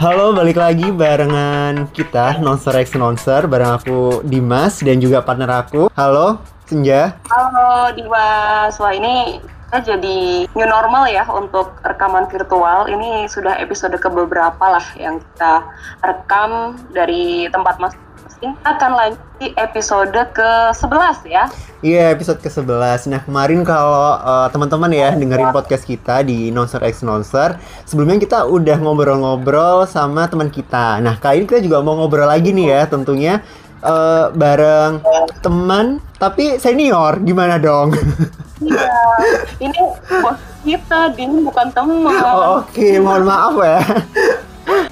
Halo, balik lagi barengan kita Nonser X Nonser bareng aku Dimas dan juga partner aku. Halo, Senja. Halo Dimas, wah ini kita jadi new normal ya untuk rekaman virtual. Ini sudah episode ke beberapa lah yang kita rekam dari tempat masing-masing. Akan lanjut di episode ke-11 ya. Iya, episode ke-11. Nah, kemarin kalau uh, teman-teman ya dengerin podcast kita di Nonser X Nonser, sebelumnya kita udah ngobrol-ngobrol sama teman kita. Nah, kali ini kita juga mau ngobrol lagi nih ya, tentunya uh, bareng teman tapi senior. Gimana dong? Iya, ini bos kita, dia bukan teman. Oh, Oke, okay. mohon maaf ya.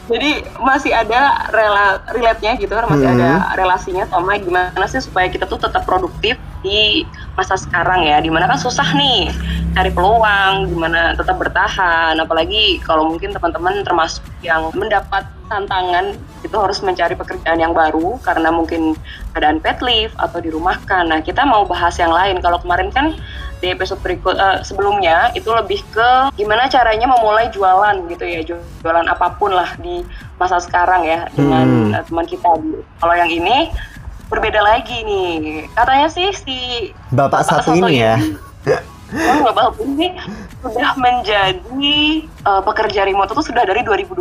Jadi masih ada rela relate-nya gitu kan, masih hmm. ada relasinya sama gimana sih supaya kita tuh tetap produktif di masa sekarang ya, di mana kan susah nih cari peluang, gimana tetap bertahan, apalagi kalau mungkin teman-teman termasuk yang mendapat tantangan itu harus mencari pekerjaan yang baru karena mungkin keadaan pet leave atau dirumahkan. Nah kita mau bahas yang lain. Kalau kemarin kan di episode berikut uh, sebelumnya itu lebih ke gimana caranya memulai jualan gitu ya jualan apa pun lah di masa sekarang ya dengan hmm. uh, teman kita kalau yang ini berbeda lagi nih. Katanya sih si bapak, bapak satu, satu ini ya. Oh, Bapak ini sudah menjadi uh, pekerja remote itu sudah dari 2012.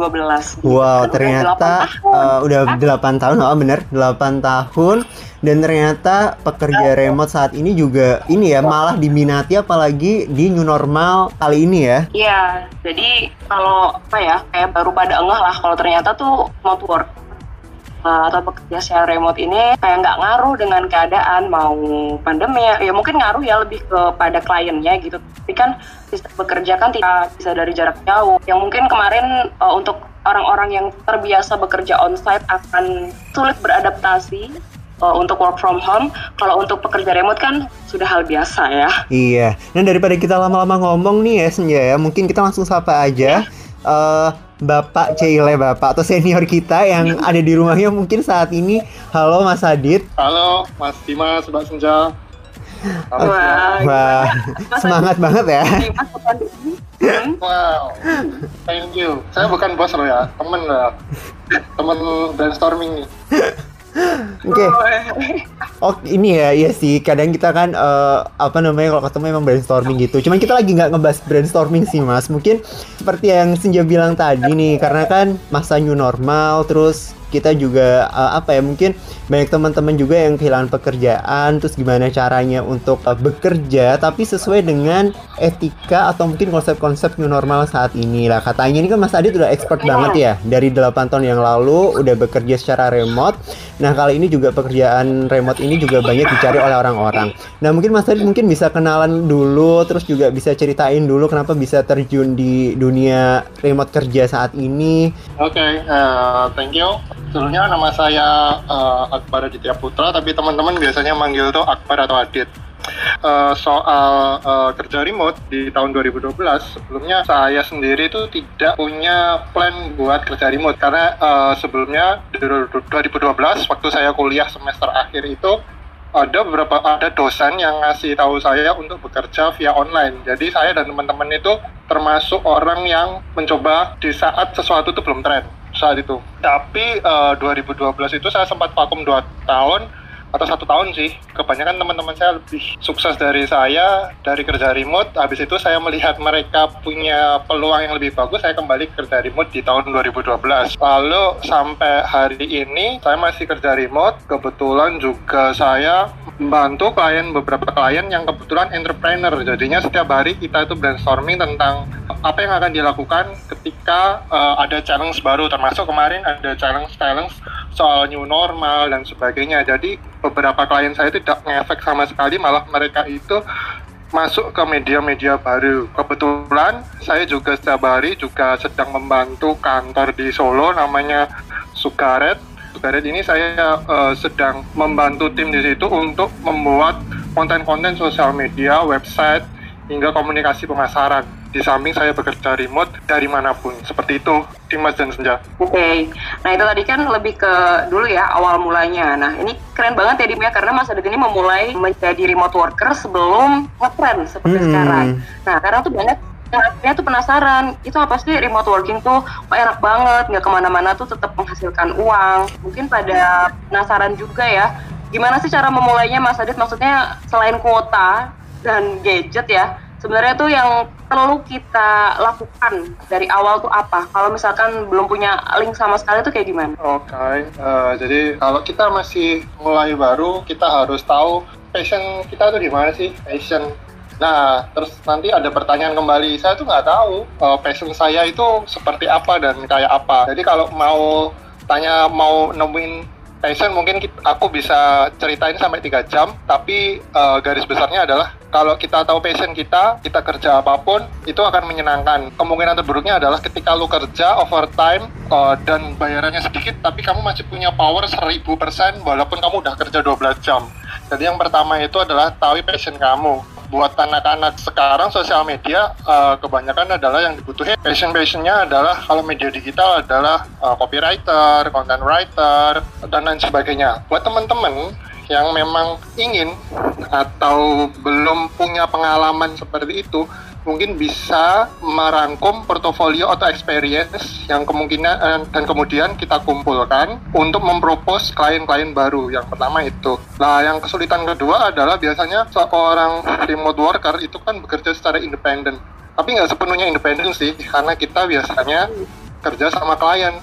Wow, ternyata uh, udah 8 tahun, oh bener, 8 tahun dan ternyata pekerja remote saat ini juga ini ya malah diminati apalagi di new normal kali ini ya. Iya, jadi kalau apa ya kayak baru pada enggak lah kalau ternyata tuh remote work. Uh, atau bekerja secara remote ini kayak nggak ngaruh dengan keadaan mau pandemi ya, ya mungkin ngaruh ya lebih kepada kliennya gitu. Tapi kan bisa bekerja kan tidak bisa dari jarak jauh. Yang mungkin kemarin uh, untuk orang-orang yang terbiasa bekerja onsite akan sulit beradaptasi uh, untuk work from home. Kalau untuk pekerja remote kan sudah hal biasa ya. Iya. Dan daripada kita lama-lama ngomong nih ya Senja ya, mungkin kita langsung sapa aja. Uh, Bapak Cile Bapak atau senior kita yang ada di rumahnya mungkin saat ini. Halo Mas Adit. Halo Mas Dimas, Mbak Senja. Wah, Wah. semangat banget ya. Wow, thank you. Saya bukan bos loh ya, temen lah. Temen brainstorming nih. Oke. Okay. Oh ini ya, iya sih. Kadang kita kan uh, apa namanya kalau ketemu emang brainstorming gitu. Cuman kita lagi nggak ngebahas brainstorming sih mas. Mungkin seperti yang Senja bilang tadi nih, karena kan masa new normal, terus kita juga uh, apa ya mungkin banyak teman-teman juga yang kehilangan pekerjaan terus gimana caranya untuk uh, bekerja tapi sesuai dengan etika atau mungkin konsep-konsep new normal saat ini. Lah katanya ini kan Mas Adit udah expert banget ya dari 8 tahun yang lalu udah bekerja secara remote. Nah kali ini juga pekerjaan remote ini juga banyak dicari oleh orang-orang. Nah mungkin Mas Adit mungkin bisa kenalan dulu terus juga bisa ceritain dulu kenapa bisa terjun di dunia remote kerja saat ini. Oke okay, uh, thank you Sebelumnya nama saya uh, Akbar Aditya Putra, tapi teman-teman biasanya manggil tuh Akbar atau Adit. Uh, soal uh, kerja remote di tahun 2012 sebelumnya saya sendiri itu tidak punya plan buat kerja remote karena uh, sebelumnya di 2012 waktu saya kuliah semester akhir itu ada beberapa ada dosen yang ngasih tahu saya untuk bekerja via online. Jadi saya dan teman-teman itu termasuk orang yang mencoba di saat sesuatu itu belum tren saat itu. Tapi uh, 2012 itu saya sempat vakum 2 tahun atau satu tahun sih. Kebanyakan teman-teman saya lebih sukses dari saya dari kerja remote. Habis itu saya melihat mereka punya peluang yang lebih bagus, saya kembali kerja remote di tahun 2012. Lalu sampai hari ini saya masih kerja remote. Kebetulan juga saya membantu klien beberapa klien yang kebetulan entrepreneur. Jadinya setiap hari kita itu brainstorming tentang apa yang akan dilakukan ketika uh, ada challenge baru termasuk kemarin ada challenge challenge soal new normal dan sebagainya jadi beberapa klien saya tidak ngefek sama sekali malah mereka itu masuk ke media-media baru. Kebetulan saya juga setiap hari juga sedang membantu kantor di Solo namanya Sukaret. Sukaret ini saya uh, sedang membantu tim di situ untuk membuat konten-konten sosial media, website, hingga komunikasi pemasaran. Di samping saya bekerja remote dari mana pun. Seperti itu, Dimas dan Senja. Oke, okay. nah itu tadi kan lebih ke dulu ya awal mulanya. Nah ini keren banget ya Dim ya karena Mas Adit ini memulai menjadi remote worker sebelum ngetrend seperti hmm. sekarang. Nah sekarang tuh banyak yang akhirnya tuh penasaran itu apa sih remote working tuh kok enak banget nggak ke mana-mana tuh tetap menghasilkan uang mungkin pada penasaran juga ya gimana sih cara memulainya Mas Adit maksudnya selain kuota dan gadget ya sebenarnya tuh yang perlu kita lakukan dari awal tuh apa kalau misalkan belum punya link sama sekali tuh kayak gimana Oke, eh, jadi kalau kita masih mulai baru, kita harus tahu passion kita tuh di mana sih, passion. Nah, terus nanti ada pertanyaan kembali, saya tuh nggak tahu eh, passion saya itu seperti apa dan kayak apa. Jadi kalau mau tanya mau nemuin passion mungkin kit- aku bisa ceritain sampai tiga jam, tapi eh, garis besarnya adalah kalau kita tahu passion kita, kita kerja apa pun itu akan menyenangkan. Kemungkinan terburuknya adalah ketika lu kerja overtime eh, dan bayarannya sedikit, tapi kamu masih punya power 1000% walaupun kamu udah kerja 12 jam. Jadi yang pertama itu adalah tahu passion kamu. Buat anak-anak sekarang sosial media eh, kebanyakan adalah yang dibutuhin passion passionnya adalah kalau media digital adalah eh, copywriter, content writer dan lain sebagainya. Buat teman-teman yang memang ingin atau belum punya pengalaman seperti itu mungkin bisa merangkum portofolio atau experience yang kemungkinan eh, dan kemudian kita kumpulkan untuk mempropos klien-klien baru. Yang pertama itu. Nah, yang kesulitan kedua adalah biasanya seorang remote worker itu kan bekerja secara independen. Tapi nggak sepenuhnya independen sih, karena kita biasanya kerja sama klien.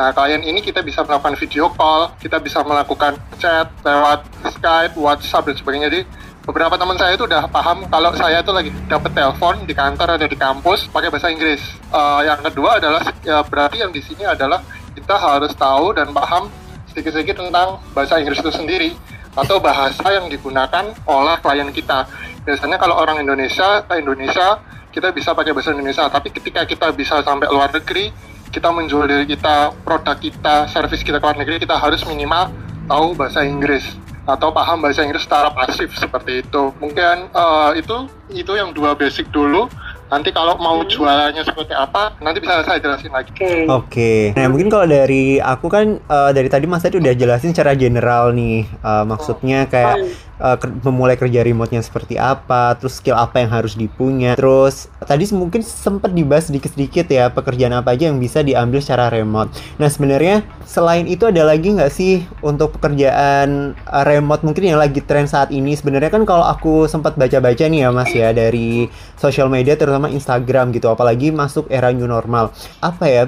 Nah, klien ini kita bisa melakukan video call, kita bisa melakukan chat lewat Skype, WhatsApp, dan sebagainya. Jadi, beberapa teman saya itu udah paham kalau saya itu lagi dapat telepon di kantor atau di kampus pakai bahasa Inggris. Eh, yang kedua adalah ya berarti yang di sini adalah kita harus tahu dan paham sedikit-sedikit tentang bahasa Inggris itu sendiri atau bahasa yang digunakan oleh klien kita. Biasanya kalau orang Indonesia ke Indonesia kita bisa pakai bahasa Indonesia, tapi ketika kita bisa sampai luar negeri, kita menjual diri kita, produk kita, service kita ke luar negeri, kita harus minimal tahu bahasa Inggris atau paham bahasa Inggris secara pasif seperti itu. Mungkin eh, itu itu yang dua basic dulu. Nanti kalau mau jualannya seperti apa, nanti bisa saya jelasin lagi. oke Oke, nah mungkin kalau dari aku kan eh, dari tadi Mas tadi udah jelasin secara general nih, Eh, maksudnya kayak ker- memulai kerja remote-nya seperti apa, terus skill apa yang harus dipunya, terus tadi mungkin sempat dibahas sedikit-sedikit ya pekerjaan apa aja yang bisa diambil secara remote. Nah sebenarnya selain itu ada lagi nggak sih untuk pekerjaan eh, remote mungkin yang lagi tren saat ini? Sebenarnya kan kalau aku sempat baca-baca nih ya Mas ya dari sosial media terutama Instagram gitu, apalagi masuk era new normal. Apa ya?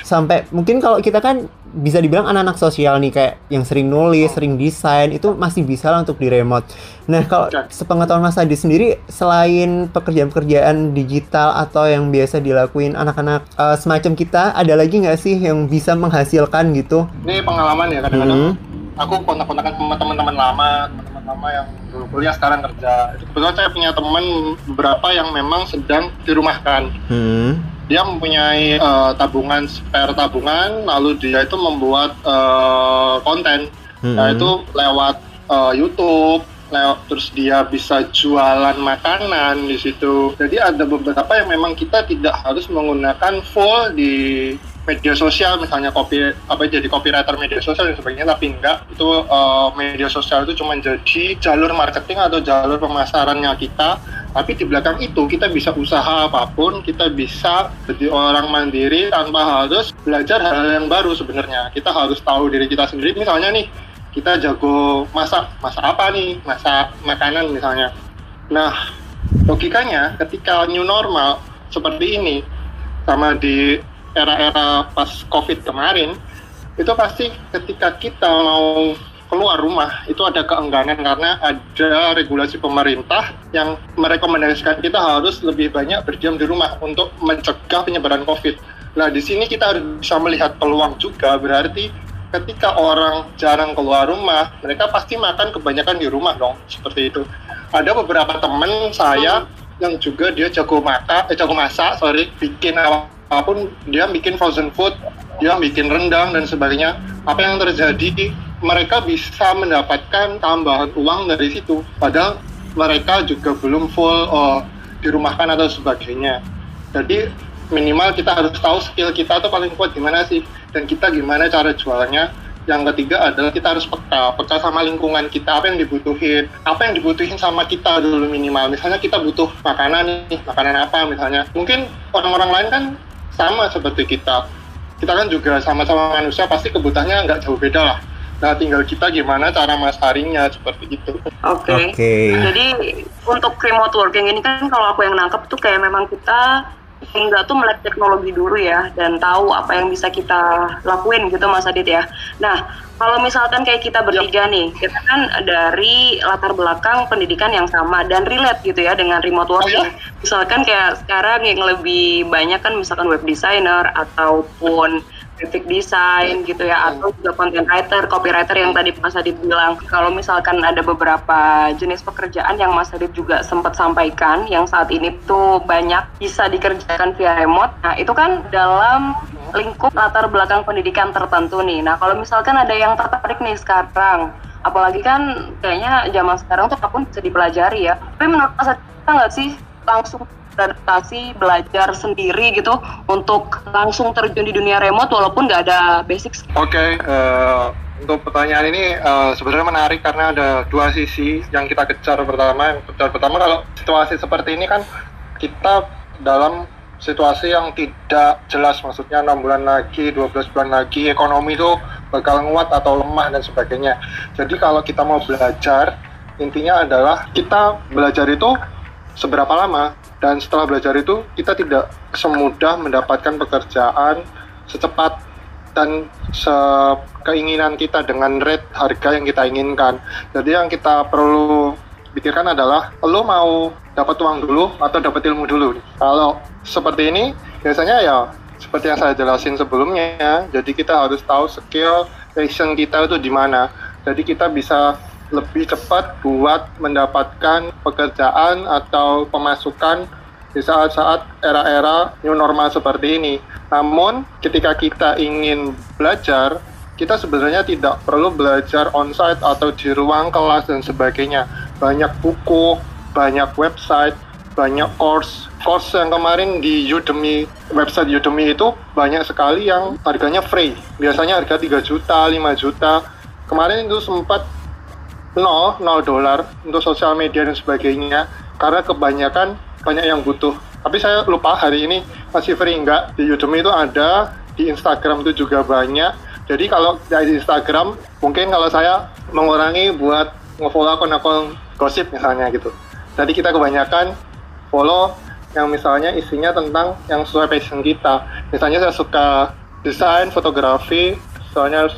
Sampai mungkin kalau kita kan bisa dibilang anak-anak sosial nih kayak yang sering nulis, sering desain itu masih bisa lah untuk di remote. Nah kalau sepengetahuan Mas Adi sendiri selain pekerjaan-pekerjaan digital atau yang biasa dilakuin anak-anak eh, semacam kita, ada lagi nggak sih yang bisa menghasilkan gitu? Ini pengalaman ya kadang-kadang. Hmm. Aku kontak-kontakan sama teman-teman lama, lama yang dulu kuliah sekarang kerja. Itu kebetulan saya punya teman beberapa yang memang sedang dirumahkan. Hmm. Dia mempunyai eh, tabungan spare tabungan, lalu dia itu membuat eh, konten, Hmm. Nah itu lewat eh, YouTube, lewat terus dia bisa jualan makanan di situ. Jadi ada beberapa yang memang kita tidak harus menggunakan full di media sosial misalnya copy apa jadi copywriter media sosial dan sebagainya tapi enggak. Itu eh, media sosial itu cuma jadi jalur marketing atau jalur pemasarannya kita. Tapi di belakang itu kita bisa usaha apa pun kita bisa jadi orang mandiri tanpa harus belajar hal yang baru sebenarnya. Kita harus tahu diri kita sendiri. Misalnya nih kita jago masak. Masak apa nih? Masak makanan misalnya. Nah logikanya ketika new normal seperti ini sama di era-era pas covid kemarin itu pasti ketika kita mau keluar rumah itu ada keengganan karena ada regulasi pemerintah yang merekomendasikan kita harus lebih banyak berdiam di rumah untuk mencegah penyebaran COVID. Nah di sini kita harus bisa melihat peluang juga berarti ketika orang jarang keluar rumah mereka pasti makan kebanyakan di rumah dong seperti itu. Ada beberapa teman saya yang juga dia jago masak, eh, jago masak, sorry, bikin apa pun dia bikin frozen food, dia bikin rendang dan sebagainya. Apa yang terjadi? Mereka bisa mendapatkan tambahan uang dari situ. Padahal mereka juga belum full oh, dirumahkan atau sebagainya. Jadi minimal kita harus tahu skill kita tuh paling kuat gimana sih dan kita gimana cara jualnya yang ketiga adalah kita harus peka, peka sama lingkungan kita, apa yang dibutuhin, apa yang dibutuhin sama kita dulu minimal. Misalnya kita butuh makanan nih, makanan apa misalnya. Mungkin orang-orang lain kan sama seperti kita. Kita kan juga sama-sama manusia, pasti kebutuhannya nggak jauh beda lah. Nah, tinggal kita gimana cara masaringnya seperti itu. Oke. Okay. Okay. Jadi untuk remote working ini kan kalau aku yang nangkep tuh kayak memang kita enggak tuh melek teknologi dulu ya dan tahu apa yang bisa kita lakuin gitu Mas Adit ya. Nah, kalau misalkan kayak kita bertiga nih, kita kan dari latar belakang pendidikan yang sama dan relate gitu ya dengan remote oh, working. Misalkan kayak sekarang yang lebih banyak kan misalkan web designer ataupun graphic design gitu ya atau juga content writer, copywriter yang tadi Mas Adit bilang. Kalau misalkan ada beberapa jenis pekerjaan yang Mas Adit juga sempat sampaikan yang saat ini tuh banyak bisa dikerjakan via remote. Nah, itu kan dalam lingkup latar belakang pendidikan tertentu nih. Nah, kalau misalkan ada yang tertarik nih sekarang, apalagi kan kayaknya zaman sekarang tuh apa pun bisa dipelajari ya. Tapi menurut Mas Adit nggak sih langsung beradaptasi belajar sendiri gitu untuk langsung terjun di dunia remote walaupun nggak ada basic. Oke, okay, uh, eh, untuk pertanyaan ini uh, sebenarnya menarik karena ada dua sisi yang kita kejar pertama. Yang kejar pertama kalau situasi seperti ini kan kita dalam situasi yang tidak jelas maksudnya enam bulan lagi 12 bulan lagi ekonomi itu bakal nguat atau lemah dan sebagainya jadi kalau kita mau belajar intinya adalah kita belajar itu seberapa lama dan setelah belajar itu kita tidak semudah mendapatkan pekerjaan secepat dan keinginan kita dengan rate harga yang kita inginkan. Jadi yang kita perlu pikirkan adalah lo mau dapat uang dulu atau dapat ilmu dulu. Kalau seperti ini biasanya ya seperti yang saya jelasin sebelumnya. Jadi kita harus tahu skill passion kita itu di mana. Jadi kita bisa lebih cepat buat mendapatkan pekerjaan atau pemasukan di saat-saat era-era new normal seperti ini. Namun, ketika kita ingin belajar, kita sebenarnya tidak perlu belajar onsite atau di ruang kelas dan sebagainya. Banyak buku, banyak website, banyak course. Course yang kemarin di Udemy, website Udemy itu banyak sekali yang harganya free. Biasanya harga 3 juta, 5 juta. Kemarin itu sempat 0, 0 dolar untuk sosial media dan sebagainya. Karena kebanyakan banyak yang butuh. Tapi saya lupa hari ini masih free enggak. Di Udemy itu ada, di Instagram itu juga banyak. Jadi kalau di Instagram, mungkin kalau saya mengurangi buat nge-follow akun-akun gosip misalnya gitu. Jadi kita kebanyakan follow yang misalnya isinya tentang yang sesuai passion kita. Misalnya saya suka desain, fotografi, soalnya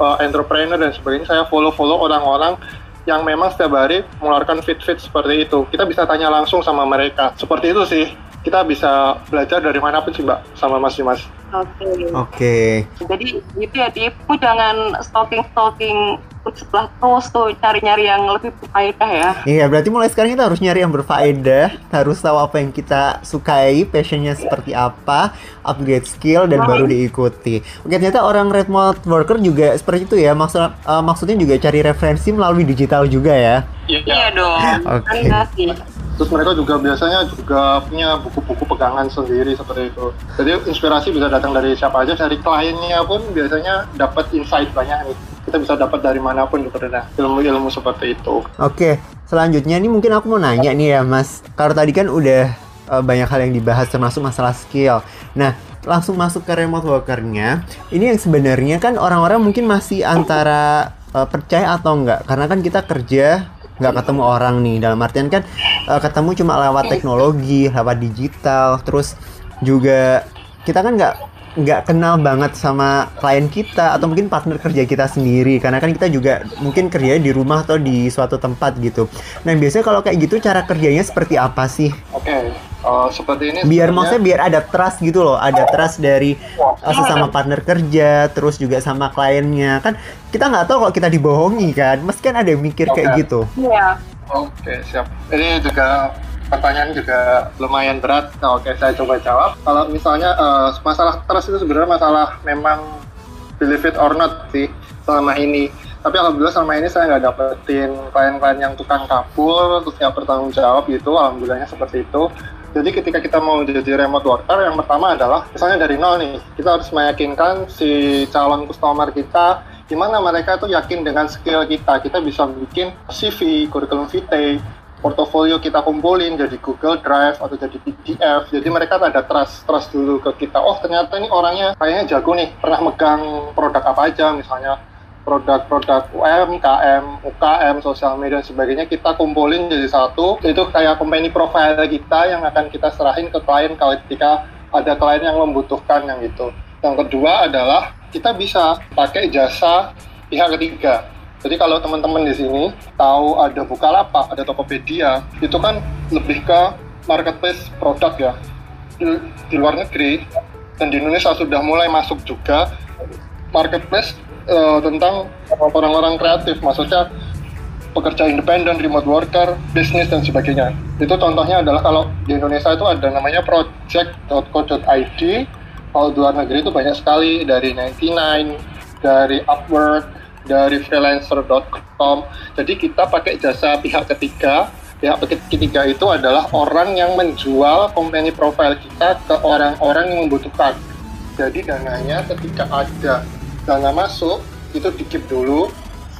uh, entrepreneur dan sebagainya, saya follow-follow orang-orang yang memang setiap hari mengeluarkan fit-fit seperti itu. Kita bisa tanya langsung sama mereka. Seperti itu sih. Kita bisa belajar dari mana pun sih Mbak, sama Mas Dimas. Oke. Okay. Oke. Okay. Jadi gitu ya, Dipu jangan stalking-stalking setelah terus tuh cari-nyari yang lebih berfaedah ya. Iya, berarti mulai sekarang kita harus nyari yang berfaedah, harus tahu apa yang kita sukai, passionnya seperti apa, upgrade skill dan baru diikuti. Oke, ternyata orang remote worker juga seperti itu ya. Maksud uh, maksudnya juga cari referensi melalui digital juga ya. Iya, iya dong. Oke. Okay terus mereka juga biasanya juga punya buku-buku pegangan sendiri seperti itu jadi inspirasi bisa datang dari siapa aja dari kliennya pun biasanya dapat insight banyak nih kita bisa dapat dari mana pun sebenarnya ilmu-ilmu seperti itu. Oke selanjutnya ini mungkin aku mau nanya nih ya mas. Kalau tadi kan udah uh, banyak hal yang dibahas termasuk masalah skill. Nah langsung masuk ke remote workernya. Ini yang sebenarnya kan orang-orang mungkin masih antara uh, percaya atau enggak? Karena kan kita kerja nggak ketemu orang nih. Dalam artian kan uh, ketemu cuma lewat teknologi lewat digital terus juga kita kan nggak nggak kenal banget sama klien kita atau mungkin partner kerja kita sendiri karena kan kita juga mungkin kerja di rumah atau di suatu tempat gitu. Nah biasanya kalau kayak gitu cara kerjanya seperti apa sih? Oke, okay. uh, eh, seperti ini. Biar maksudnya biar ada trust gitu loh, ada trust dari uh, sesama partner kerja, terus juga sama kliennya kan kita nggak tahu kalau kita dibohongi kan, meski kan ada yang mikir okay. kayak gitu. Iya. Oke okay, siap. Ini juga pertanyaan juga lumayan berat. Nah, oke, saya coba jawab. Kalau misalnya uh, masalah trust itu sebenarnya masalah memang believe it or not sih selama ini. Tapi alhamdulillah selama ini saya nggak dapetin klien-klien yang tukang kabur, terus nggak bertanggung jawab gitu. Alhamdulillahnya seperti itu. Jadi ketika kita mau jadi remote worker, yang pertama adalah misalnya dari nol nih, kita harus meyakinkan si calon customer kita Di mana mereka tuh yakin dengan skill kita, kita bisa bikin CV, curriculum vitae, portofolio kita kumpulin jadi Google Drive atau jadi PDF. Jadi mereka ada trust trust dulu ke kita. Oh ternyata ini orangnya kayaknya jago nih, pernah megang produk apa aja misalnya produk-produk UMKM, UKM, sosial media dan sebagainya kita kumpulin jadi satu. Itu kayak company profile kita yang akan kita serahin ke klien kalau ketika ada klien yang membutuhkan yang itu. Yang kedua adalah kita bisa pakai jasa pihak ketiga. Jadi kalau teman-teman di sini tahu ada Bukalapak, ada Tokopedia, itu kan lebih ke marketplace produk ya. Di, di luar negeri dan di Indonesia sudah mulai masuk juga marketplace uh, tentang orang-orang kreatif, maksudnya pekerja independen, remote worker, bisnis dan sebagainya. Itu contohnya adalah kalau di Indonesia itu ada namanya project.co.id, kalau di luar negeri itu banyak sekali dari 99, dari Upwork, dari freelancer.com. Jadi kita pakai jasa pihak ketiga. Pihak ketiga itu adalah orang yang menjual company profile kita ke orang-orang yang membutuhkan. Jadi dananya ketika ada dana masuk itu dikip dulu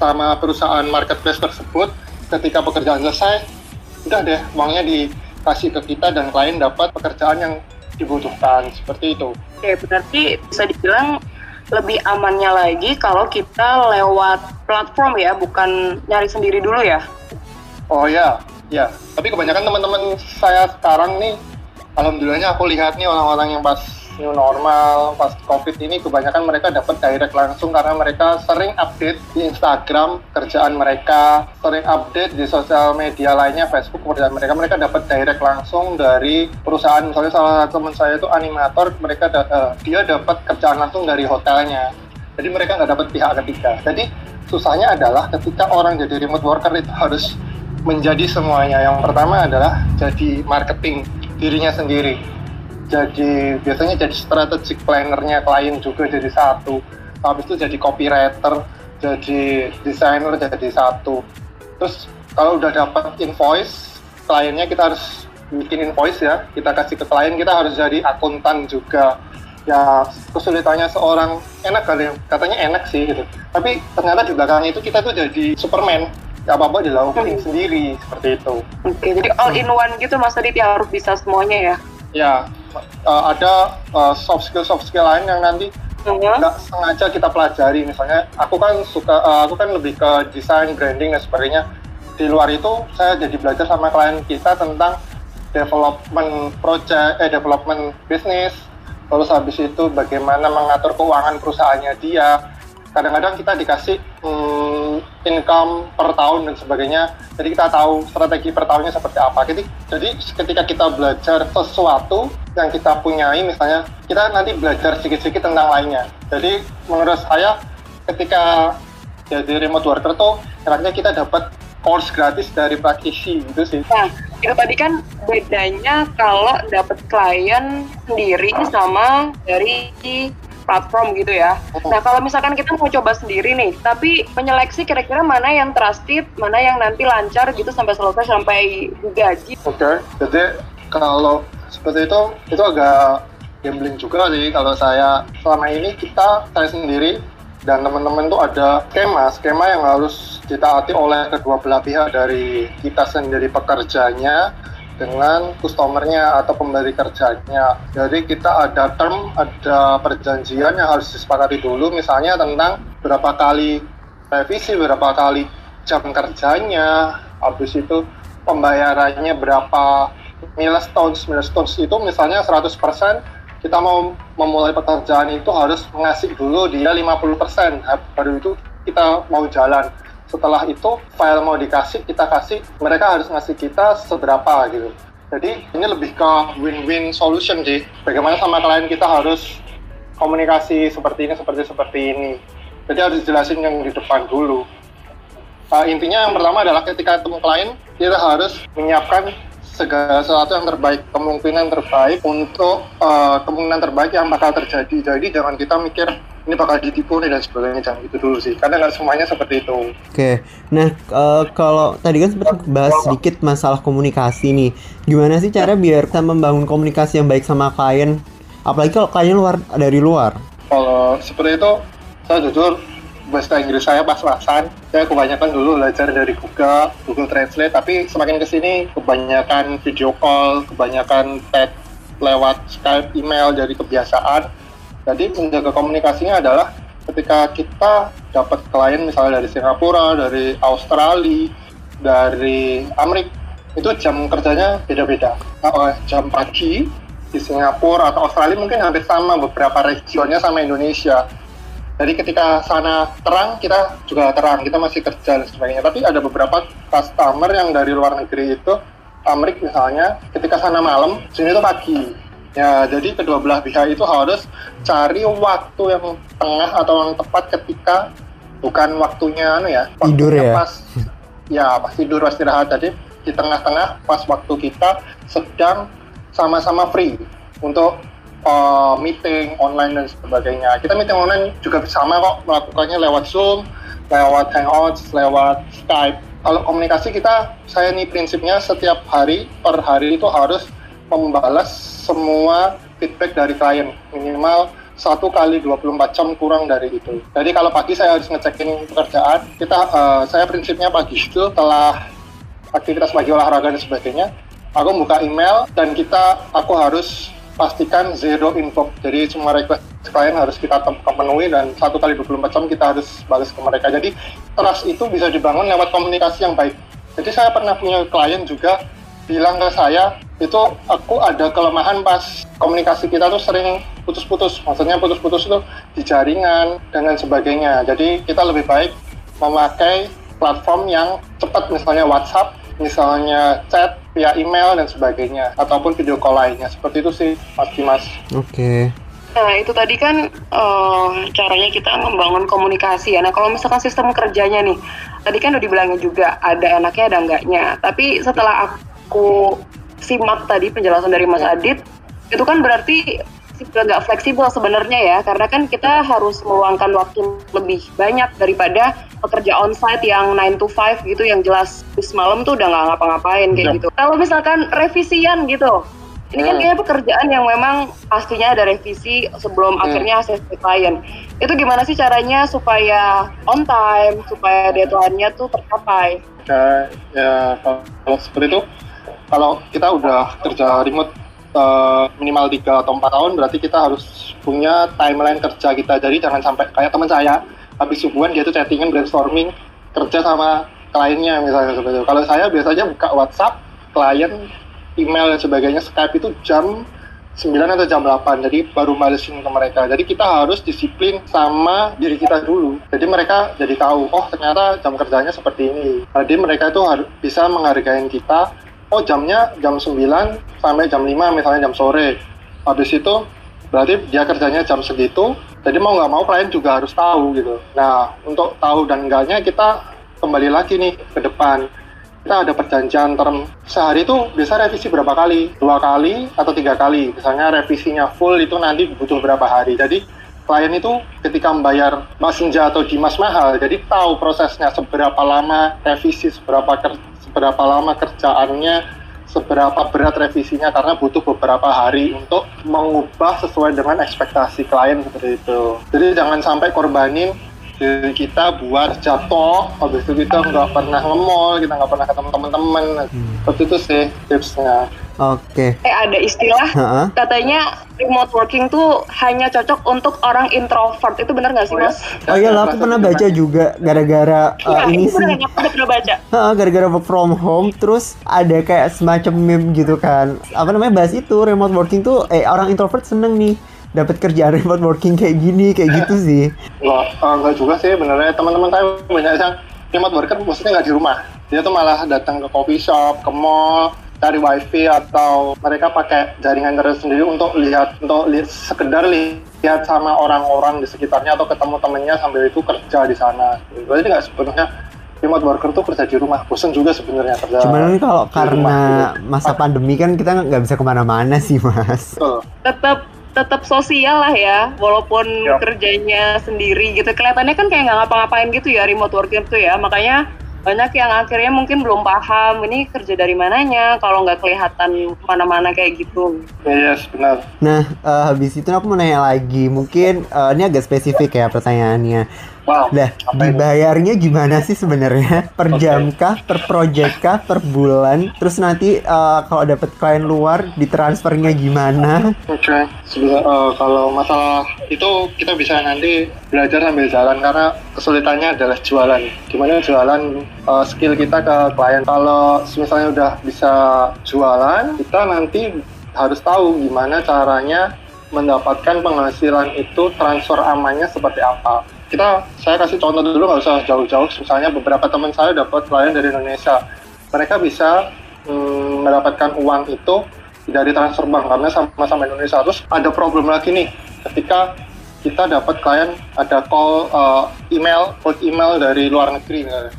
sama perusahaan marketplace tersebut ketika pekerjaan selesai udah deh uangnya dikasih ke kita dan klien dapat pekerjaan yang dibutuhkan seperti itu. Oke berarti bisa dibilang lebih amannya lagi kalau kita lewat platform ya bukan nyari sendiri dulu ya. Oh ya, ya. Tapi kebanyakan teman-teman saya sekarang nih, alhamdulillahnya aku lihat nih orang-orang yang pas new normal. Pas covid ini kebanyakan mereka dapat direct langsung karena mereka sering update di Instagram kerjaan mereka sering update di sosial media lainnya Facebook kerjaan mereka. Mereka dapat direct langsung dari perusahaan. Misalnya salah satu teman saya itu animator mereka uh, dia dapat kerjaan langsung dari hotelnya. Jadi mereka nggak dapat pihak ketiga. Jadi susahnya adalah ketika orang jadi remote worker itu harus menjadi semuanya. Yang pertama adalah jadi marketing dirinya sendiri jadi biasanya jadi strategic plannernya klien juga jadi satu. Habis itu jadi copywriter jadi desainer jadi satu. Terus kalau udah dapat invoice kliennya kita harus bikin invoice ya. Kita kasih ke klien kita harus jadi akuntan juga. Ya kesulitannya seorang enak kali katanya enak sih gitu. Tapi ternyata di belakangnya itu kita tuh jadi superman. Ya apa apa dilakukan hmm. sendiri seperti itu. Oke jadi all in one gitu mas Adit ya harus bisa semuanya ya? Ya uh, ada uh, soft skill soft skill lain yang nanti iya. nggak uh-huh. sengaja kita pelajari misalnya aku kan suka uh, aku kan lebih ke desain branding dan sebagainya di luar itu saya jadi belajar sama klien kita tentang development project eh development bisnis terus habis itu bagaimana mengatur keuangan perusahaannya dia kadang-kadang kita dikasih hmm, income per tahun dan sebagainya. Jadi kita tahu strategi per tahunnya seperti apa. Jadi, jadi ketika kita belajar sesuatu yang kita punyai misalnya kita nanti belajar sedikit-sedikit tentang lainnya. Jadi menurut saya ketika jadi remote worker tuh enaknya kita dapat course gratis dari praktisi gitu sih. Nah, itu tadi kan bedanya kalau dapat klien sendiri sama dari platform gitu ya. Nah kalau misalkan kita mau coba sendiri nih, tapi menyeleksi kira-kira mana yang trusted, mana yang nanti lancar gitu sampai selesai sampai digaji. Oke, okay. jadi kalau seperti itu itu agak gambling juga sih kalau saya selama ini kita saya sendiri dan teman-teman tuh ada skema skema yang harus ditaati oleh kedua belah pihak dari kita sendiri pekerjanya dengan customernya atau pemberi kerjanya. Jadi kita ada term, ada perjanjian yang harus disepakati dulu, misalnya tentang berapa kali revisi, berapa kali jam kerjanya, habis itu pembayarannya berapa milestones, milestones itu misalnya 100% kita mau memulai pekerjaan itu harus mengasih dulu dia 50%, baru itu kita mau jalan setelah itu file mau dikasih kita kasih mereka harus ngasih kita seberapa gitu. Jadi ini lebih ke win-win solution sih. Bagaimana sama klien kita harus komunikasi seperti ini seperti seperti ini. Jadi harus jelasin yang di depan dulu. Uh, intinya yang pertama adalah ketika ketemu klien kita harus menyiapkan segala sesuatu yang terbaik, kemungkinan terbaik untuk uh, kemungkinan terbaik yang bakal terjadi. Jadi jangan kita mikir ini bakal ditipu nih dan sebagainya, jangan gitu dulu sih. Karena nggak semuanya seperti itu. Oke, okay. nah uh, kalau tadi kan sempat bahas sedikit masalah komunikasi nih. Gimana sih cara biar kita membangun komunikasi yang baik sama klien? Apalagi kalau klien luar dari luar. Kalau seperti itu, saya jujur bahasa Inggris saya pas-pasan. Saya kebanyakan dulu belajar dari Google, Google Translate, tapi semakin ke sini kebanyakan video call, kebanyakan chat lewat Skype, email, jadi kebiasaan. Jadi menjaga komunikasinya adalah ketika kita dapat klien misalnya dari Singapura, dari Australia, dari Amerika, itu jam kerjanya beda-beda. Nah, jam pagi di Singapura atau Australia mungkin hampir sama beberapa regionnya sama Indonesia. Jadi ketika sana terang, kita juga terang, kita masih kerja dan sebagainya. Tapi ada beberapa customer yang dari luar negeri itu, Amerik misalnya, ketika sana malam, sini itu pagi. Ya, jadi kedua belah pihak itu harus cari waktu yang tengah atau yang tepat ketika bukan waktunya anu ya, tidur ya. Pas, ya, pas tidur, pas istirahat. Jadi di tengah-tengah pas waktu kita sedang sama-sama free untuk uh, meeting online dan sebagainya. Kita meeting online juga sama kok melakukannya lewat Zoom, lewat Hangouts, lewat Skype. Kalau komunikasi kita, saya nih prinsipnya setiap hari per hari itu harus membalas semua feedback dari klien. Minimal satu kali 24 jam kurang dari itu. Jadi kalau pagi saya harus ngecekin pekerjaan, kita uh, saya prinsipnya pagi itu telah aktivitas pagi olahraga dan sebagainya, aku buka email dan kita aku harus pastikan zero info. Jadi semua request klien harus kita penuhi dan satu kali 24 jam kita harus balas ke mereka. Jadi trust itu bisa dibangun lewat komunikasi yang baik. Jadi saya pernah punya klien juga bilang ke saya itu aku ada kelemahan pas komunikasi kita tuh sering putus-putus maksudnya putus-putus itu di jaringan dan sebagainya jadi kita lebih baik memakai platform yang cepat misalnya WhatsApp misalnya chat via email dan sebagainya ataupun video call lainnya seperti itu sih Mas Dimas. Oke. Okay. Nah itu tadi kan uh, caranya kita membangun komunikasi ya. Nah kalau misalkan sistem kerjanya nih, tadi kan udah dibilangin juga ada enaknya ada enggaknya. Tapi setelah aku simak tadi penjelasan dari Mas Adit, itu kan berarti nggak fleksibel sebenarnya ya karena kan kita harus meluangkan waktu lebih banyak daripada pekerja onsite yang 9 to 5 gitu yang jelas semalam tuh udah nggak ngapa-ngapain kayak ya. gitu. Kalau misalkan revisian gitu, ini kan hmm. kayaknya pekerjaan yang memang pastinya ada revisi sebelum hmm. akhirnya hasil klien. Itu gimana sih caranya supaya on time, supaya deadline-nya tuh tercapai? Ya, ya kalau seperti itu, kalau kita udah kerja remote uh, minimal tiga atau empat tahun berarti kita harus punya timeline kerja kita. Jadi jangan sampai kayak teman saya habis subuhan dia tuh chattingan brainstorming kerja sama kliennya misalnya seperti itu. Kalau saya biasanya buka WhatsApp klien email dan sebagainya Skype itu jam 9 atau jam 8 jadi baru balesin ke mereka. Jadi kita harus disiplin sama diri kita dulu. Jadi mereka jadi tahu oh ternyata jam kerjanya seperti ini. Jadi mereka itu harus bisa menghargai kita oh jamnya jam 9 sampai jam 5 misalnya jam sore. Habis itu berarti dia kerjanya jam segitu jadi mau nggak mau klien juga harus tahu gitu. Nah untuk tahu dan enggaknya kita kembali lagi nih ke depan. Kita ada perjanjian term. Sehari itu bisa revisi berapa kali? Dua kali atau tiga kali? Misalnya revisinya full itu nanti butuh berapa hari. Jadi klien itu ketika membayar Mas Senja atau Dimas mahal jadi tahu prosesnya seberapa lama revisi seberapa seberapa lama kerjaannya, seberapa berat revisinya karena butuh beberapa hari untuk mengubah sesuai dengan ekspektasi klien seperti itu. Jadi jangan sampai korbanin diri kita buat jatuh, habis itu kita nggak pernah nge-mall, kita nggak pernah ketemu teman-teman. Hmm. Seperti itu sih tipsnya. Oke. Okay. Eh ada istilah uh-huh. katanya remote working tuh hanya cocok untuk orang introvert. Itu benar nggak sih, Mas? Oh iya, lah, aku pernah baca juga gara-gara uh, ini sih. Aku pernah baca. Uh, gara-gara work from home terus ada kayak semacam meme gitu kan. Apa namanya bahas itu remote working tuh eh orang introvert seneng nih dapat kerjaan remote working kayak gini kayak gitu sih. Uh, enggak juga sih benernya teman-teman saya banyak yang remote worker maksudnya nggak di rumah. Dia tuh malah datang ke coffee shop, ke mall, cari wifi atau mereka pakai jaringan internet sendiri untuk lihat untuk lihat sekedar lihat sama orang-orang di sekitarnya atau ketemu temennya sambil itu kerja di sana. Berarti nggak sebenarnya remote worker tuh kerja di rumah bosan juga sebenarnya kerja. Cuman kalau karena gitu. masa pandemi kan kita nggak bisa ke mana-mana sih mas. Betul. Tetap tetap sosial lah ya, walaupun ya. kerjanya sendiri gitu. Kelihatannya kan kayak nggak ngapa-ngapain gitu ya remote worker tuh ya. Makanya banyak yang akhirnya mungkin belum paham ini kerja dari mananya kalau nggak kelihatan mana-mana kayak gitu. Yes, benar. Nah, uh, habis itu aku mau nanya lagi, mungkin uh, ini agak spesifik ya pertanyaannya. Wow. Nah, dibayarnya gimana sih sebenarnya? Per Oke. jam kah, per project kah, per bulan? Terus nanti eh, kalau dapat klien luar ditransfernya gimana? Oke, Sebelum- eh, kalau masalah itu kita bisa nanti belajar sambil jalan karena kesulitannya adalah jualan. Gimana jualan eh, skill kita ke klien. Kalau misalnya udah bisa jualan, kita nanti harus tahu gimana caranya mendapatkan penghasilan itu transfer amannya seperti apa. Kita, saya kasih contoh dulu nggak usah jauh-jauh. Misalnya beberapa teman saya dapat klien dari Indonesia, mereka bisa mm, mendapatkan uang itu dari transfer bank karena sama-sama Indonesia. Terus ada problem lagi nih, ketika kita dapat klien ada call uh, email, cold email dari luar negeri, misalnya.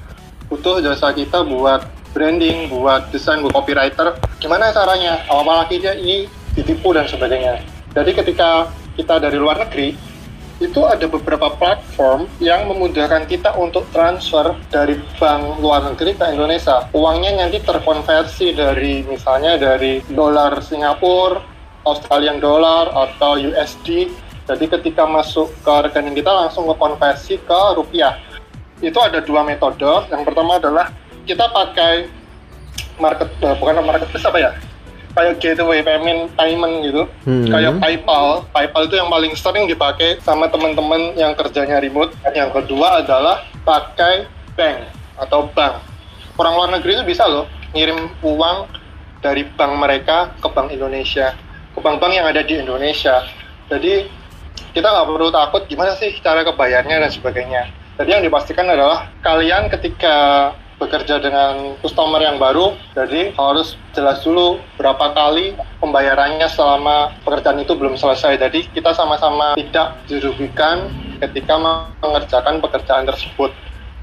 butuh jasa kita buat branding, buat desain, buat copywriter. Gimana caranya? Apalagi dia ini ditipu dan sebagainya. Jadi ketika kita dari luar negeri, itu ada beberapa platform yang memudahkan kita untuk transfer dari bank luar negeri ke Indonesia. Uangnya nanti terkonversi dari misalnya dari dolar Singapura, Australian dollar atau USD. Jadi ketika masuk ke rekening kita langsung konversi ke rupiah. Itu ada dua metode. Yang pertama adalah kita pakai market eh, bukan marketplace apa ya? Kayak gateway payment payment gitu Hmm. kayak PayPal. PayPal itu yang paling sering dipakai sama teman-teman yang kerjanya remote. Dan yang kedua adalah pakai bank atau bank. Orang luar negeri itu bisa loh ngirim uang dari bank mereka ke bank Indonesia, ke bank-bank yang ada di Indonesia. Jadi kita nggak perlu takut gimana sih cara kebayarnya dan sebagainya. Jadi yang dipastikan adalah kalian ketika bekerja dengan customer yang baru, jadi harus jelas dulu berapa kali pembayarannya selama pekerjaan itu belum selesai. Jadi kita sama-sama tidak dirugikan ketika mengerjakan pekerjaan tersebut.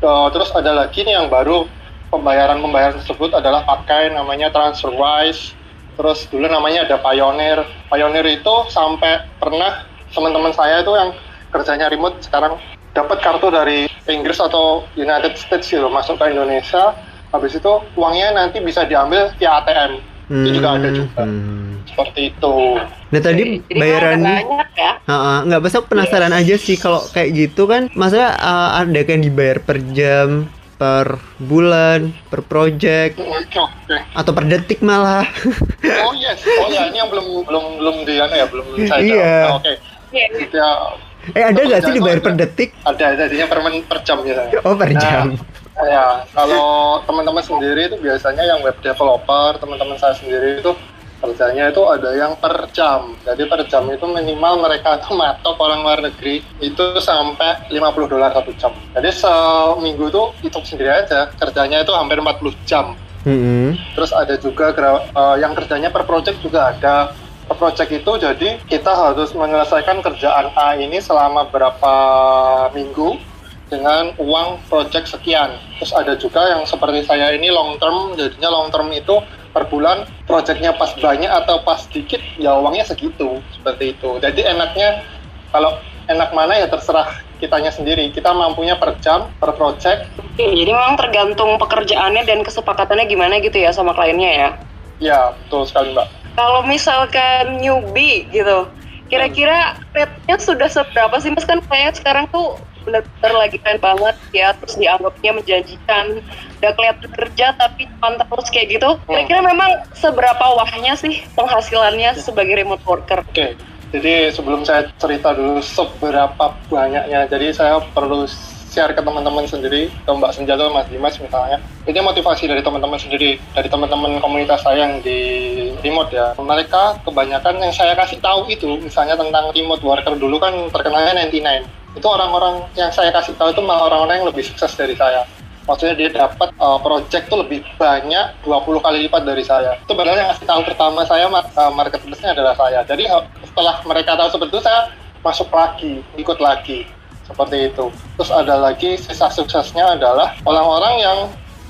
Eh, Terus ada lagi nih yang baru pembayaran-pembayaran tersebut adalah pakai namanya TransferWise. Terus dulu namanya ada Pioneer. Pioneer itu sampai pernah teman-teman saya itu yang kerjanya remote sekarang dapat kartu dari Inggris atau United States gitu masuk ke Indonesia. Habis itu uangnya nanti bisa diambil via ATM. Itu juga ada juga. Hmm. Seperti itu. Nah tadi bayarannya banyak ya. Heeh, nggak pas aku penasaran aja sih kalau kayak gitu kan maksudnya uh, ada kan dibayar per jam per bulan per project Oke, oke. atau per detik malah Oh yes, oh ya ini yang belum belum belum di anu ya belum saya jawab. Iya. Nah, Oke, Iya. ya eh ada nggak sih dibayar per detik ada jadinya per, men- per jam ya. oh per Nah, jam Ya, kalau teman-teman sendiri itu biasanya yang web developer, teman-teman saya sendiri itu kerjanya itu ada yang per jam. Jadi per jam itu minimal mereka tuh matok orang luar negeri itu sampai 50 dolar satu jam. Jadi seminggu tuh hitung sendiri aja, kerjanya itu hampir 40 jam. Mm-mm. Terus ada juga eh, yang kerjanya per project juga ada. Project itu jadi kita harus menyelesaikan kerjaan A ini selama berapa minggu dengan uang project sekian. Terus ada juga yang seperti saya ini long term, jadinya long term itu per bulan projectnya pas banyak atau pas dikit ya uangnya segitu seperti itu. Jadi enaknya kalau enak mana ya terserah kitanya sendiri. Kita mampunya per jam, per project. Oke, jadi memang tergantung pekerjaannya dan kesepakatannya gimana gitu ya sama kliennya ya. Ya betul sekali mbak. Kalau misalkan newbie gitu, kira-kira rate-nya sudah seberapa sih mas? Kan kayak sekarang tuh bener-bener lagi keren banget ya, terus dianggapnya menjanjikan, udah kelihatan kerja tapi mantap terus kayak gitu. Kira-kira memang seberapa wahnya sih penghasilannya sebagai remote worker? Oke, jadi sebelum saya cerita dulu seberapa banyaknya, jadi saya perlu share ke teman-teman sendiri, ke Mbak Senja atau Mas Dimas misalnya. Ini motivasi dari teman-teman sendiri, dari teman-teman komunitas saya yang di remote ya. Mereka kebanyakan yang saya kasih tahu itu, misalnya tentang remote worker dulu kan terkenalnya 99. Itu orang-orang yang saya kasih tahu itu malah orang-orang yang lebih sukses dari saya maksudnya dia dapat uh, project tuh lebih banyak 20 kali lipat dari saya itu padahal yang ngasih tahu pertama saya uh, marketplace-nya adalah saya jadi uh, setelah mereka tahu seperti itu saya masuk lagi ikut lagi seperti itu terus ada lagi sisa suksesnya adalah orang-orang yang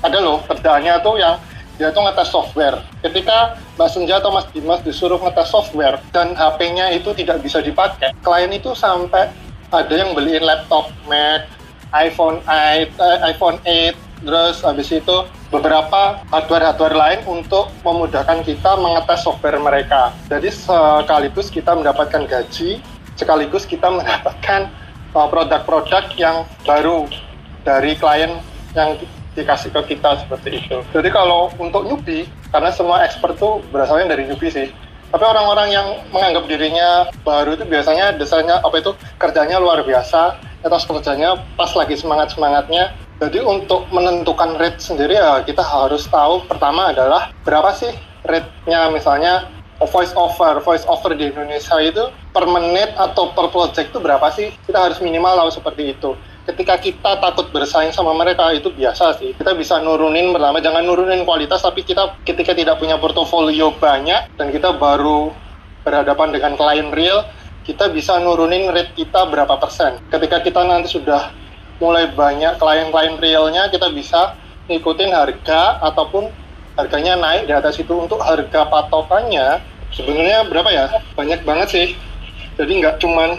ada loh kerjaannya tuh yang dia tuh ngetes software ketika Mbak Senja atau Mas Dimas disuruh ngetes software dan HP-nya itu tidak bisa dipakai klien itu sampai ada yang beliin laptop Mac iPhone 8, eh, iPhone 8, terus habis itu beberapa hardware-hardware lain untuk memudahkan kita mengetes software mereka. Jadi sekaligus kita mendapatkan gaji, sekaligus kita mendapatkan produk-produk yang baru dari klien yang dikasih ke kita seperti itu. Jadi kalau untuk newbie, karena semua expert tuh berasalnya dari newbie sih. Tapi orang-orang yang menganggap dirinya baru itu biasanya desainnya apa itu kerjanya luar biasa, atas kerjanya pas lagi semangat-semangatnya. Jadi untuk menentukan rate sendiri ya kita harus tahu pertama adalah berapa sih rate-nya misalnya voice over, voice over di Indonesia itu per menit atau per project itu berapa sih? Kita harus minimal tahu seperti itu ketika kita takut bersaing sama mereka itu biasa sih. Kita bisa nurunin pertama jangan nurunin kualitas tapi kita ketika tidak punya portofolio banyak dan kita baru berhadapan dengan klien real, kita bisa nurunin rate kita berapa persen. Ketika kita nanti sudah mulai banyak klien-klien realnya, kita bisa ngikutin harga ataupun harganya naik di atas itu untuk harga patokannya sebenarnya berapa ya? Banyak banget sih. Jadi nggak cuman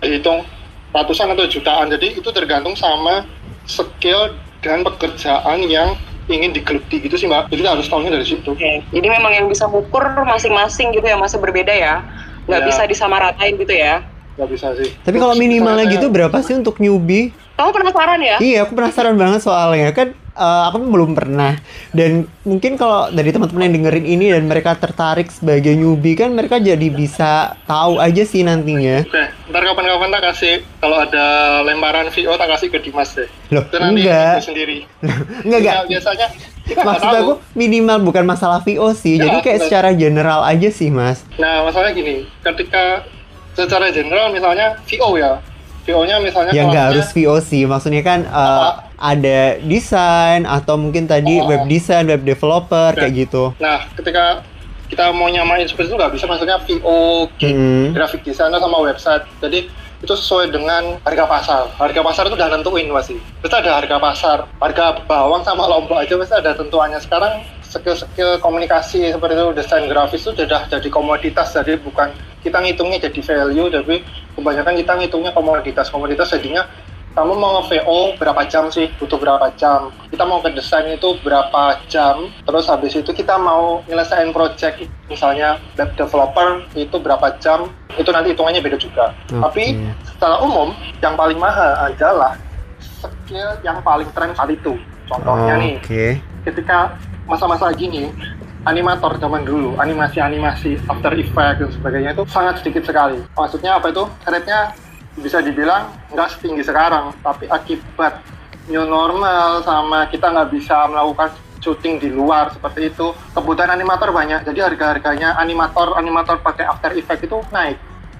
dihitung ratusan atau jutaan. Jadi itu tergantung sama skill dan pekerjaan yang ingin digeluti gitu sih mbak. Jadi harus tahunya dari situ. Oke. Jadi memang yang bisa ukur masing-masing gitu ya, masih berbeda ya. Nggak Ya. bisa disamaratain gitu ya. Nggak bisa sih. Tapi kalau minimalnya gitu berapa sih untuk newbie? Kamu penasaran ya? Iya, aku penasaran banget soalnya kan eh, aku belum pernah dan mungkin kalau dari teman-teman yang dengerin ini dan mereka tertarik sebagai newbie kan mereka jadi bisa tahu aja sih nantinya. Oke, ntar kapan-kapan tak kasih kalau ada lemparan VO tak kasih ke Dimas deh. Loh, Itu nanti enggak. sendiri. Enggak enggak. Ya, biasanya kita Maksud aku minimal bukan masalah VO sih. Ya, jadi kayak betul. secara general aja sih, Mas. Nah, masalahnya gini, ketika secara general misalnya VO ya, VO-nya misalnya Ya nggak harus VO sih. Maksudnya kan eh, ada desain atau mungkin tadi Oh. web design, web developer Oke. kayak gitu. Nah, ketika kita mau nyamain seperti itu nggak bisa maksudnya VO, Hmm. graphic sama website. Jadi itu sesuai dengan harga pasar. Harga pasar itu udah nentuin pasti. Pasti ada harga pasar. Harga bawang sama lombok aja pasti ada tentuannya. Sekarang skill-skill komunikasi seperti itu desain grafis itu sudah jadi komoditas jadi bukan kita ngitungnya jadi value tapi kebanyakan kita ngitungnya komoditas komoditas jadinya kamu mau nge-VO berapa jam sih? Butuh berapa jam? Kita mau ke desain itu berapa jam? Terus habis itu kita mau nyelesain project misalnya web developer itu berapa jam? Itu nanti hitungannya beda juga. Oke. tapi secara umum yang paling mahal adalah skill yang paling tren saat itu. Contohnya nih Oke. ketika masa-masa gini animator zaman dulu animasi-animasi After Effects dan sebagainya itu sangat sedikit sekali. Maksudnya apa itu? Rate-nya bisa dibilang nggak setinggi sekarang tapi akibat new normal sama kita nggak bisa melakukan syuting di luar seperti itu kebutuhan animator banyak. Jadi harga-harganya animator animator pakai After Effects itu naik.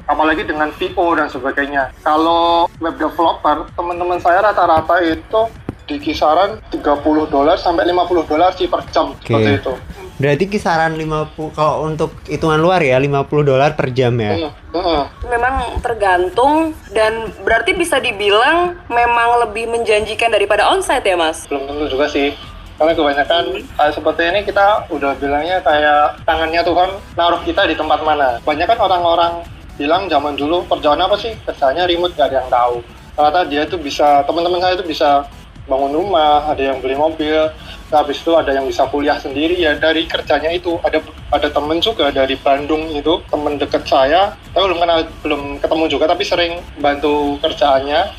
Apalagi dengan VO dan sebagainya. Kalau web developer teman-teman saya rata-rata itu di kisaran 30 dolar sampai 50 dolar sih per jam seperti itu. Berarti kisaran 50 kalau untuk hitungan luar ya 50 dolar per jam ya. Hmm, hmm. Memang tergantung dan berarti bisa dibilang memang lebih menjanjikan daripada onsite ya mas? Belum tentu juga sih. Karena kebanyakan kayak seperti ini kita udah bilangnya kayak tangannya Tuhan naruh kita di tempat mana. Banyak kan orang-orang bilang zaman dulu kerjaan apa sih? Kerjanya remote gak ada yang tahu. Ternyata dia itu bisa, teman-teman saya itu bisa bangun rumah, ada yang beli mobil, habis itu ada yang bisa kuliah sendiri ya dari kerjanya itu. Ada ada temen juga dari Bandung itu temen deket saya. Saya belum kenal belum ketemu juga tapi sering bantu kerjaannya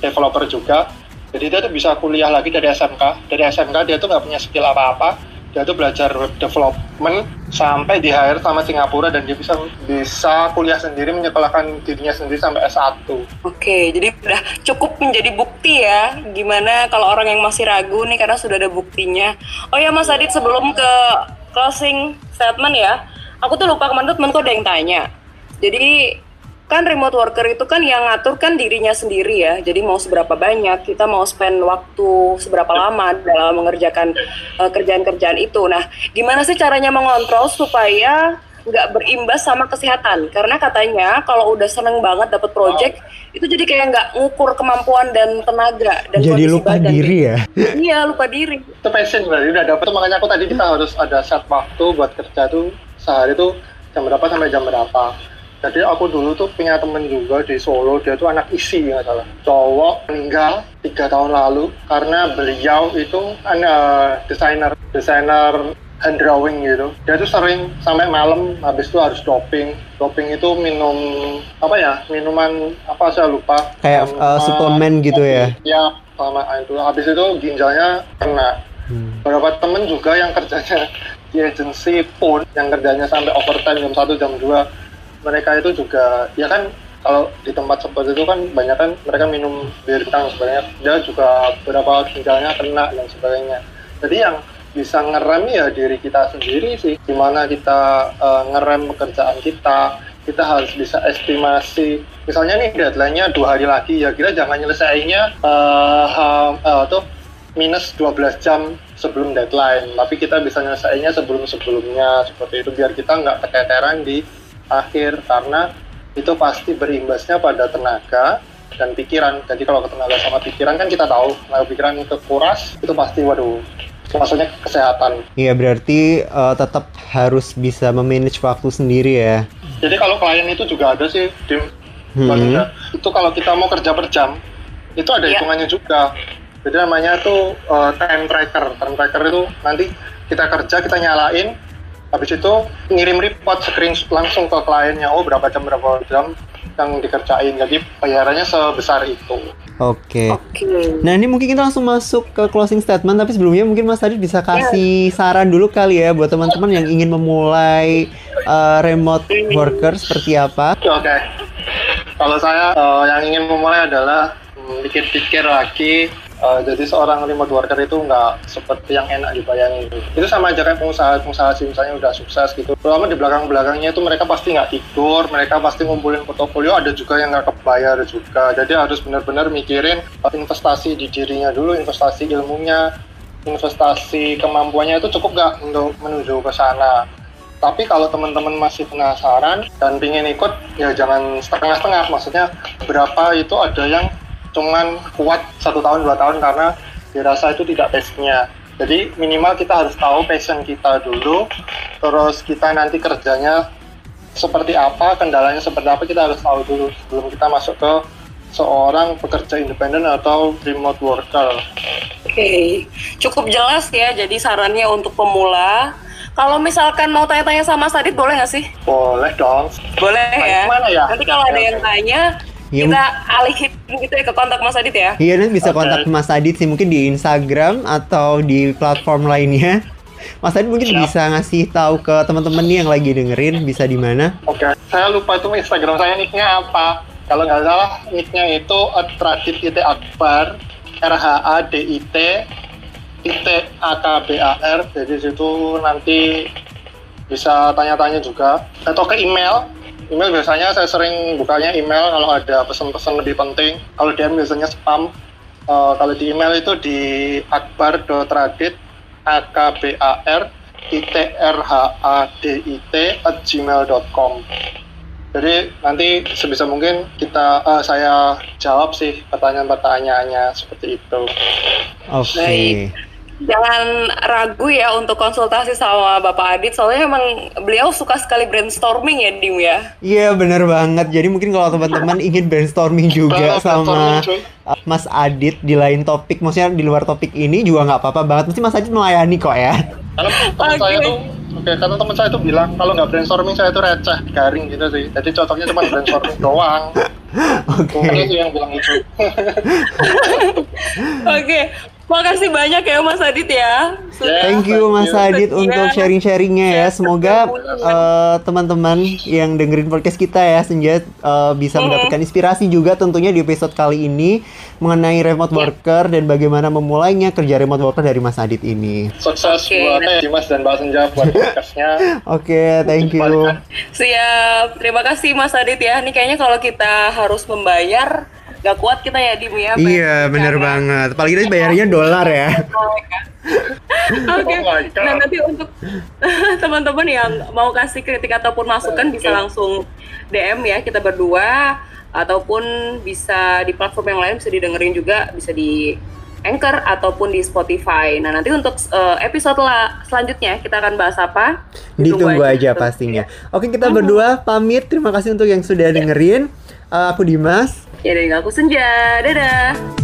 developer juga. Jadi dia tuh bisa kuliah lagi dari SMK dari SMK dia tuh nggak punya skill apa-apa dia tuh belajar web development sampai di hire sama Singapura dan dia bisa bisa kuliah sendiri menyekolahkan dirinya sendiri sampai S1 Oke, jadi udah cukup menjadi bukti ya gimana kalau orang yang masih ragu nih karena sudah ada buktinya. Oh ya Mas Adit sebelum ke closing statement ya, aku tuh lupa kemarin tuh temanku ada yang tanya. Jadi kan remote worker itu kan yang ngatur kan dirinya sendiri ya. Jadi mau seberapa banyak kita mau spend waktu seberapa lama dalam mengerjakan eh, kerjaan-kerjaan itu. Nah, gimana sih caranya mengontrol supaya nggak berimbas sama kesehatan? Karena katanya kalau udah seneng banget dapat project itu jadi kayak nggak ngukur kemampuan dan tenaga dan Jadi kondisi lupa badan. diri ya. Iya lupa diri. itu passion berarti udah dapet tuh makanya aku tadi kita harus ada set waktu buat kerja tuh sehari tuh jam berapa sampai jam berapa jadi aku dulu tuh punya temen juga di Solo dia tuh anak isi nggak salah. Cowok meninggal tiga tahun lalu karena beliau itu kan eh, desainer desainer hand drawing gitu. Dia tuh sering sampai malam habis itu harus doping. Doping itu minum apa ya minuman apa saya lupa. Kayak uh, suplemen gitu ya? ya sama itu. Habis itu ginjalnya kena. Hmm. beberapa temen juga yang kerjanya di agensi pun yang kerjanya sampai overtime jam 1 jam 2 mereka itu juga ya kan kalau di tempat seperti itu kan banyak kan mereka minum bir dan sebagainya dia juga beberapa ginjalnya kena dan sebagainya. Jadi yang bisa ngerem ya diri kita sendiri sih. Gimana kita eh, ngerem pekerjaan kita kita harus bisa estimasi. Misalnya nih deadline-nya dua hari lagi ya kita jangan nyelesainya ha- eh, tuh minus 12 jam sebelum deadline. Tapi kita bisa nyelesainya sebelum-sebelumnya seperti itu. Biar kita nggak keteteran di akhir karena itu pasti berimbasnya pada tenaga dan pikiran jadi kalau tenaga sama pikiran kan kita tahu tenaga pikiran itu kuras itu pasti waduh maksudnya kesehatan Iya berarti uh, tetap harus bisa memanage waktu sendiri ya. jadi kalau klien itu juga ada sih di Hmm. itu kalau kita mau kerja per jam itu ada Iya. hitungannya juga jadi namanya tuh uh, time tracker time tracker itu nanti kita kerja kita nyalain habis itu ngirim report screen langsung ke kliennya oh berapa jam berapa jam yang dikerjain jadi bayarannya sebesar itu Oke. Oke. Nah ini mungkin kita langsung masuk ke closing statement tapi sebelumnya mungkin Mas Adit bisa kasih saran dulu kali ya buat teman-teman yang ingin memulai uh, remote worker seperti apa. Oke. Kalau saya eh, yang ingin memulai adalah pikir-pikir lagi. Eh, jadi seorang remote worker itu nggak seperti yang enak dibayangin. Itu sama aja kayak pengusaha-pengusaha sih, misalnya udah sukses gitu. Terutama di belakang-belakangnya itu mereka pasti nggak tidur, mereka pasti ngumpulin portofolio. Ada juga yang nggak kebayar juga. Jadi harus benar-benar mikirin eh, investasi di dirinya dulu, investasi ilmunya, investasi kemampuannya itu cukup nggak untuk menuju ke sana. Tapi kalau teman-teman masih penasaran dan ingin ikut, ya jangan setengah-setengah. Maksudnya berapa itu ada yang cuman kuat satu tahun dua tahun karena dirasa itu tidak passionnya. Jadi minimal kita harus tahu passion kita dulu, terus kita nanti kerjanya seperti apa, kendalanya seperti apa kita harus tahu dulu sebelum kita masuk ke seorang pekerja independen atau remote worker. Oke, cukup jelas ya. Jadi sarannya untuk pemula. Kalau misalkan mau tanya-tanya sama Sadit boleh nggak sih? Boleh dong. Boleh Tanya ya. ke mana ya? Nanti kalau ada yang tanya, Ya, kita alihin gitu ya ke kontak Mas Adit ya. Iya nanti bisa Oke. kontak Mas Adit sih mungkin di Instagram atau di platform lainnya. Mas Adit mungkin Siap. bisa ngasih tahu ke teman-teman nih yang lagi dengerin bisa di mana. Oke, saya lupa itu Instagram saya nicknya apa. Kalau nggak salah nicknya itu Tradit IT Akbar R H A D I T titik A K B A R. Jadi situ nanti bisa tanya-tanya juga atau ke email. Email biasanya saya sering bukanya email kalau ada pesan-pesan lebih penting. Kalau DM biasanya spam. Eh, kalau di email itu di akbar.radit a k b a r titik r h a d i t at gmail.com jadi nanti sebisa mungkin kita eh, saya jawab sih pertanyaan-pertanyaannya seperti itu Oke. Baik. Jangan ragu ya untuk konsultasi sama Bapak Adit, soalnya emang beliau suka sekali brainstorming ya, Dim ya. Iya bener banget. Jadi mungkin kalau teman-teman ingin brainstorming juga Kalau sama uh, Mas Adit di lain topik, maksudnya di luar topik ini juga nggak apa-apa banget. Mesti Mas Adit melayani kok ya. karena teman saya Oke. tuh oke karena teman saya tuh bilang kalau nggak brainstorming saya tuh receh garing gitu sih jadi cocoknya cuma brainstorming doang Oke. Itu Oke, makasih banyak ya Mas Adit ya. Sudah Thank you Mas Adit Setia. untuk sharing-sharingnya ya. Semoga uh, teman-teman yang dengerin podcast kita ya Senja uh, bisa mendapatkan inspirasi juga tentunya di episode kali ini mengenai remote worker dan bagaimana memulainya kerja remote worker dari Mas Adit ini. sukses Oke. buat Dimas dan Mbak Senja buat podcastnya Oke, thank you. Siap, terima kasih Mas Adit ya. Ini kayaknya kalau kita harus membayar, gak kuat kita ya Dim ya. Iya, bener banget. Apalagi tadi bayarnya dolar ya. Oke, Oh God. nah nanti untuk teman-teman yang mau kasih kritik ataupun masukan bisa langsung DM ya kita berdua ataupun bisa di platform yang lain bisa didengerin juga bisa di Anchor ataupun di Spotify. Nah nanti untuk eh, episode la- selanjutnya kita akan bahas apa? Ditunggu aja pastinya. Oke, kita berdua pamit. Terima kasih untuk yang sudah dengerin. Uh, aku Dimas. Ya dari aku Senja, dadah.